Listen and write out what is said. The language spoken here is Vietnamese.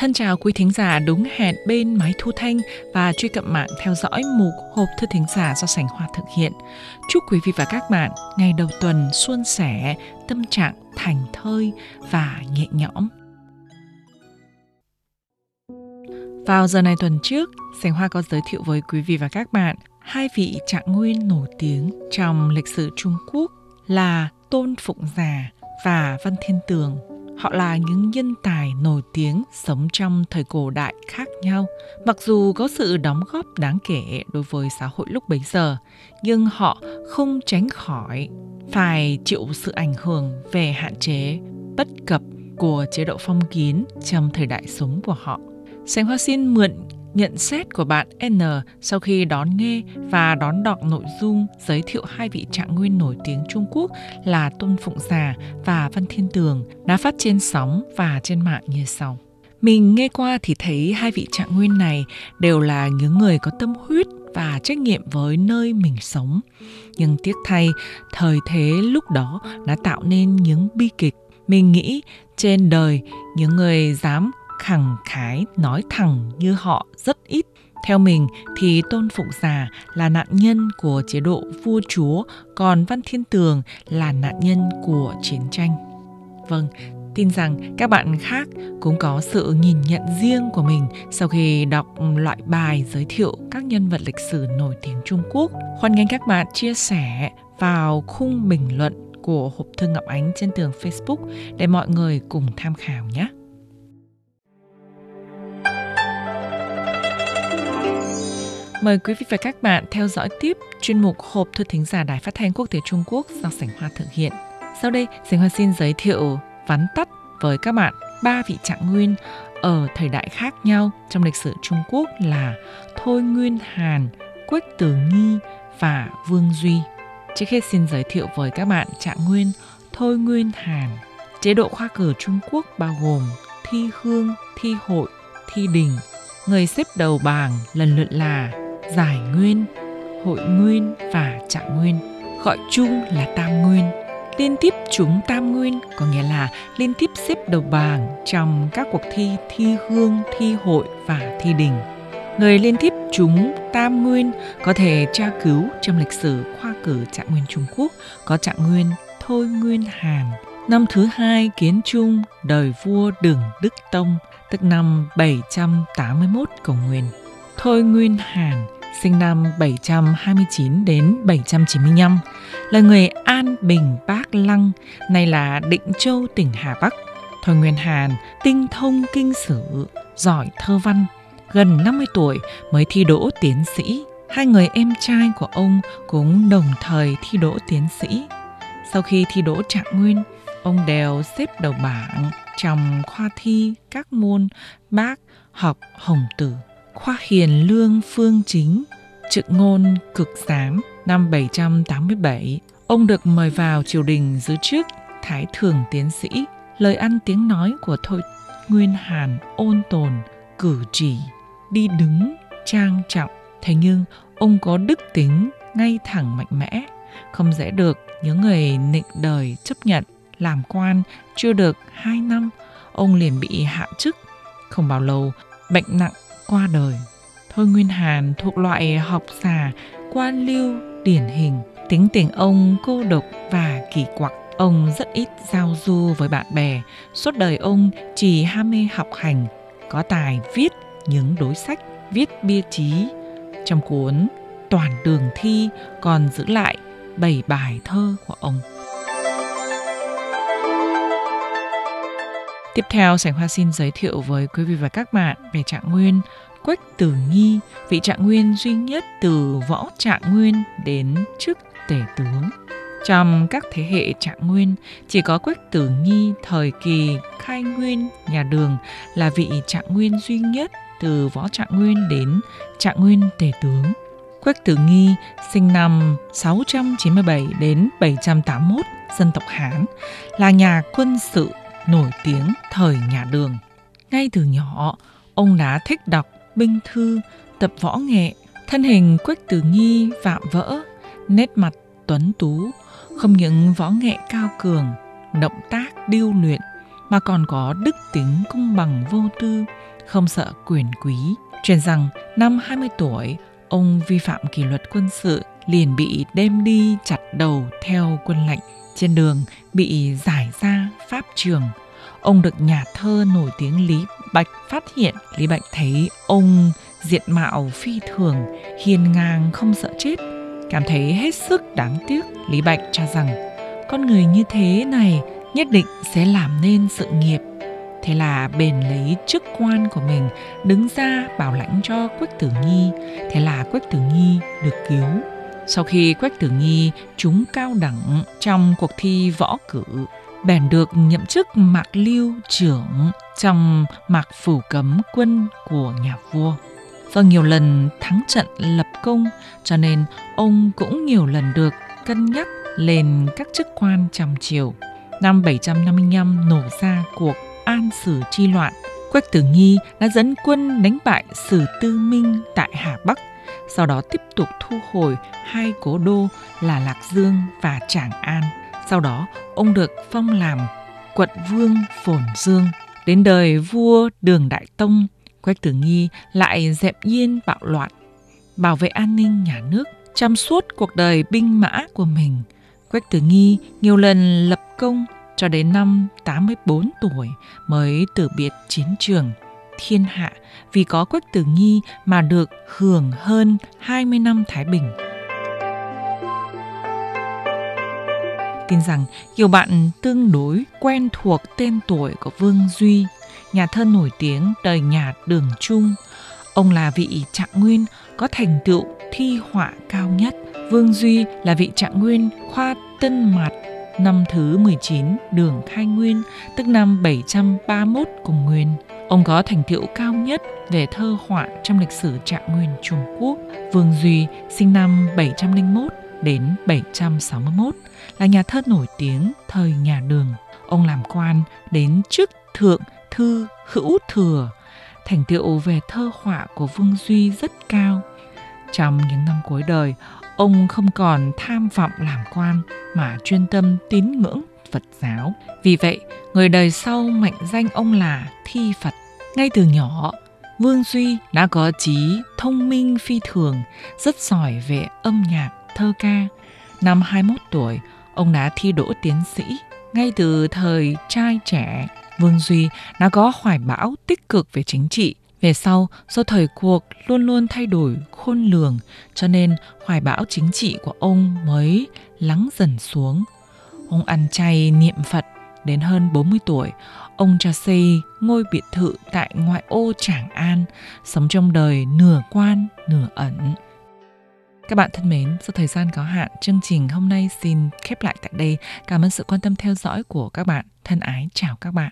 Thân chào quý thính giả đúng hẹn bên máy thu thanh và truy cập mạng theo dõi mục hộp thư thính giả do Sảnh Hoa thực hiện. Chúc quý vị và các bạn ngày đầu tuần suôn sẻ, tâm trạng thành thơi và nhẹ nhõm. Vào giờ này tuần trước, Sảnh Hoa có giới thiệu với quý vị và các bạn hai vị trạng nguyên nổi tiếng trong lịch sử Trung Quốc là Tôn Phụng Già và Văn Thiên Tường. Họ là những nhân tài nổi tiếng sống trong thời cổ đại khác nhau. Mặc dù có sự đóng góp đáng kể đối với xã hội lúc bấy giờ, nhưng họ không tránh khỏi phải chịu sự ảnh hưởng về hạn chế, bất cập của chế độ phong kiến trong thời đại sống của họ. Sánh Hoa xin mượn nhận xét của bạn N sau khi đón nghe và đón đọc nội dung giới thiệu hai vị trạng nguyên nổi tiếng Trung Quốc là Tôn Phụng Già và Văn Thiên Tường đã phát trên sóng và trên mạng như sau. Mình nghe qua thì thấy hai vị trạng nguyên này đều là những người có tâm huyết và trách nhiệm với nơi mình sống. Nhưng tiếc thay, thời thế lúc đó đã tạo nên những bi kịch. Mình nghĩ trên đời những người dám khẳng khái nói thẳng như họ rất ít. Theo mình thì Tôn Phụng Già là nạn nhân của chế độ vua chúa, còn Văn Thiên Tường là nạn nhân của chiến tranh. Vâng, tin rằng các bạn khác cũng có sự nhìn nhận riêng của mình sau khi đọc loại bài giới thiệu các nhân vật lịch sử nổi tiếng Trung Quốc. Hoan nghênh các bạn chia sẻ vào khung bình luận của hộp thư Ngọc Ánh trên tường Facebook để mọi người cùng tham khảo nhé. Mời quý vị và các bạn theo dõi tiếp chuyên mục Hộp thư thính giả Đài Phát thanh Quốc tế Trung Quốc do Sảnh Hoa thực hiện. Sau đây, Sảnh Hoa xin giới thiệu vắn tắt với các bạn ba vị trạng nguyên ở thời đại khác nhau trong lịch sử Trung Quốc là Thôi Nguyên Hàn, Quách Tử Nghi và Vương Duy. Trước hết xin giới thiệu với các bạn trạng nguyên Thôi Nguyên Hàn. Chế độ khoa cử Trung Quốc bao gồm thi hương, thi hội, thi đình. Người xếp đầu bảng lần lượt là giải nguyên, hội nguyên và trạng nguyên, gọi chung là tam nguyên. Liên tiếp chúng tam nguyên có nghĩa là liên tiếp xếp đầu bảng trong các cuộc thi thi hương, thi hội và thi đình. Người liên tiếp chúng tam nguyên có thể tra cứu trong lịch sử khoa cử trạng nguyên Trung Quốc có trạng nguyên Thôi Nguyên Hàn. Năm thứ hai kiến trung đời vua Đường Đức Tông, tức năm 781 Cầu Nguyên. Thôi Nguyên Hàn sinh năm 729 đến 795, là người An Bình Bác Lăng, nay là Định Châu tỉnh Hà Bắc. Thôi Nguyên Hàn tinh thông kinh sử, giỏi thơ văn, gần 50 tuổi mới thi đỗ tiến sĩ. Hai người em trai của ông cũng đồng thời thi đỗ tiến sĩ. Sau khi thi đỗ trạng nguyên, ông đều xếp đầu bảng trong khoa thi các môn bác, học, hồng tử khoa hiền lương phương chính, trực ngôn cực giám năm 787. Ông được mời vào triều đình giữ chức Thái Thường Tiến Sĩ. Lời ăn tiếng nói của Thôi Nguyên Hàn ôn tồn, cử chỉ, đi đứng, trang trọng. Thế nhưng ông có đức tính ngay thẳng mạnh mẽ, không dễ được những người nịnh đời chấp nhận làm quan chưa được hai năm ông liền bị hạ chức không bao lâu bệnh nặng qua đời. Thôi Nguyên Hàn thuộc loại học giả, quan lưu, điển hình. Tính tình ông cô độc và kỳ quặc. Ông rất ít giao du với bạn bè. Suốt đời ông chỉ ham mê học hành, có tài viết những đối sách, viết bia chí Trong cuốn Toàn đường thi còn giữ lại bảy bài thơ của ông. Tiếp theo, Sảnh Hoa xin giới thiệu với quý vị và các bạn về trạng nguyên Quách Tử Nghi, vị trạng nguyên duy nhất từ võ trạng nguyên đến chức tể tướng. Trong các thế hệ trạng nguyên, chỉ có Quách Tử Nghi thời kỳ khai nguyên nhà đường là vị trạng nguyên duy nhất từ võ trạng nguyên đến trạng nguyên tể tướng. Quách Tử Nghi sinh năm 697 đến 781, dân tộc Hán, là nhà quân sự nổi tiếng thời nhà Đường. Ngay từ nhỏ, ông đã thích đọc binh thư, tập võ nghệ, thân hình Quách Tử Nghi vạm vỡ, nét mặt tuấn tú, không những võ nghệ cao cường, động tác điêu luyện mà còn có đức tính công bằng vô tư, không sợ quyền quý. Truyền rằng năm 20 tuổi, ông vi phạm kỷ luật quân sự liền bị đem đi chặt đầu theo quân lệnh. Trên đường bị giải ra pháp trường. Ông được nhà thơ nổi tiếng Lý Bạch phát hiện. Lý Bạch thấy ông diện mạo phi thường, hiền ngang không sợ chết. Cảm thấy hết sức đáng tiếc, Lý Bạch cho rằng con người như thế này nhất định sẽ làm nên sự nghiệp Thế là bền lấy chức quan của mình đứng ra bảo lãnh cho Quách Tử Nghi. Thế là Quách Tử Nghi được cứu. Sau khi Quách Tử Nghi trúng cao đẳng trong cuộc thi võ cử, bèn được nhậm chức Mạc Lưu trưởng trong Mạc Phủ Cấm quân của nhà vua. Do nhiều lần thắng trận lập công cho nên ông cũng nhiều lần được cân nhắc lên các chức quan trong triều. Năm 755 nổ ra cuộc an sử chi loạn, Quách Tử Nghi đã dẫn quân đánh bại Sử Tư Minh tại Hà Bắc, sau đó tiếp tục thu hồi hai cố đô là Lạc Dương và Tràng An. Sau đó, ông được phong làm quận vương Phồn Dương. Đến đời vua Đường Đại Tông, Quách Tử Nghi lại dẹp yên bạo loạn, bảo vệ an ninh nhà nước. Trong suốt cuộc đời binh mã của mình, Quách Tử Nghi nhiều lần lập công cho đến năm 84 tuổi mới từ biệt chiến trường thiên hạ vì có Quách Tử Nghi mà được hưởng hơn 20 năm Thái Bình. Tin rằng nhiều bạn tương đối quen thuộc tên tuổi của Vương Duy, nhà thơ nổi tiếng đời nhà Đường Trung. Ông là vị trạng nguyên có thành tựu thi họa cao nhất. Vương Duy là vị trạng nguyên khoa Tân mặt năm thứ 19 đường Khai Nguyên, tức năm 731 cùng nguyên. Ông có thành tựu cao nhất về thơ họa trong lịch sử trạng nguyên Trung Quốc. Vương Duy sinh năm 701 đến 761 là nhà thơ nổi tiếng thời nhà Đường. Ông làm quan đến chức thượng thư hữu thừa. Thành tựu về thơ họa của Vương Duy rất cao. Trong những năm cuối đời, ông không còn tham vọng làm quan mà chuyên tâm tín ngưỡng Phật giáo. Vì vậy, người đời sau mệnh danh ông là Thi Phật. Ngay từ nhỏ, Vương Duy đã có trí thông minh phi thường, rất giỏi về âm nhạc, thơ ca. Năm 21 tuổi, ông đã thi đỗ tiến sĩ. Ngay từ thời trai trẻ, Vương Duy đã có hoài bão tích cực về chính trị, về sau, do thời cuộc luôn luôn thay đổi khôn lường, cho nên hoài bão chính trị của ông mới lắng dần xuống. Ông ăn chay niệm Phật đến hơn 40 tuổi, ông cho xây ngôi biệt thự tại ngoại ô Tràng An, sống trong đời nửa quan, nửa ẩn. Các bạn thân mến, do thời gian có hạn, chương trình hôm nay xin khép lại tại đây. Cảm ơn sự quan tâm theo dõi của các bạn. Thân ái chào các bạn.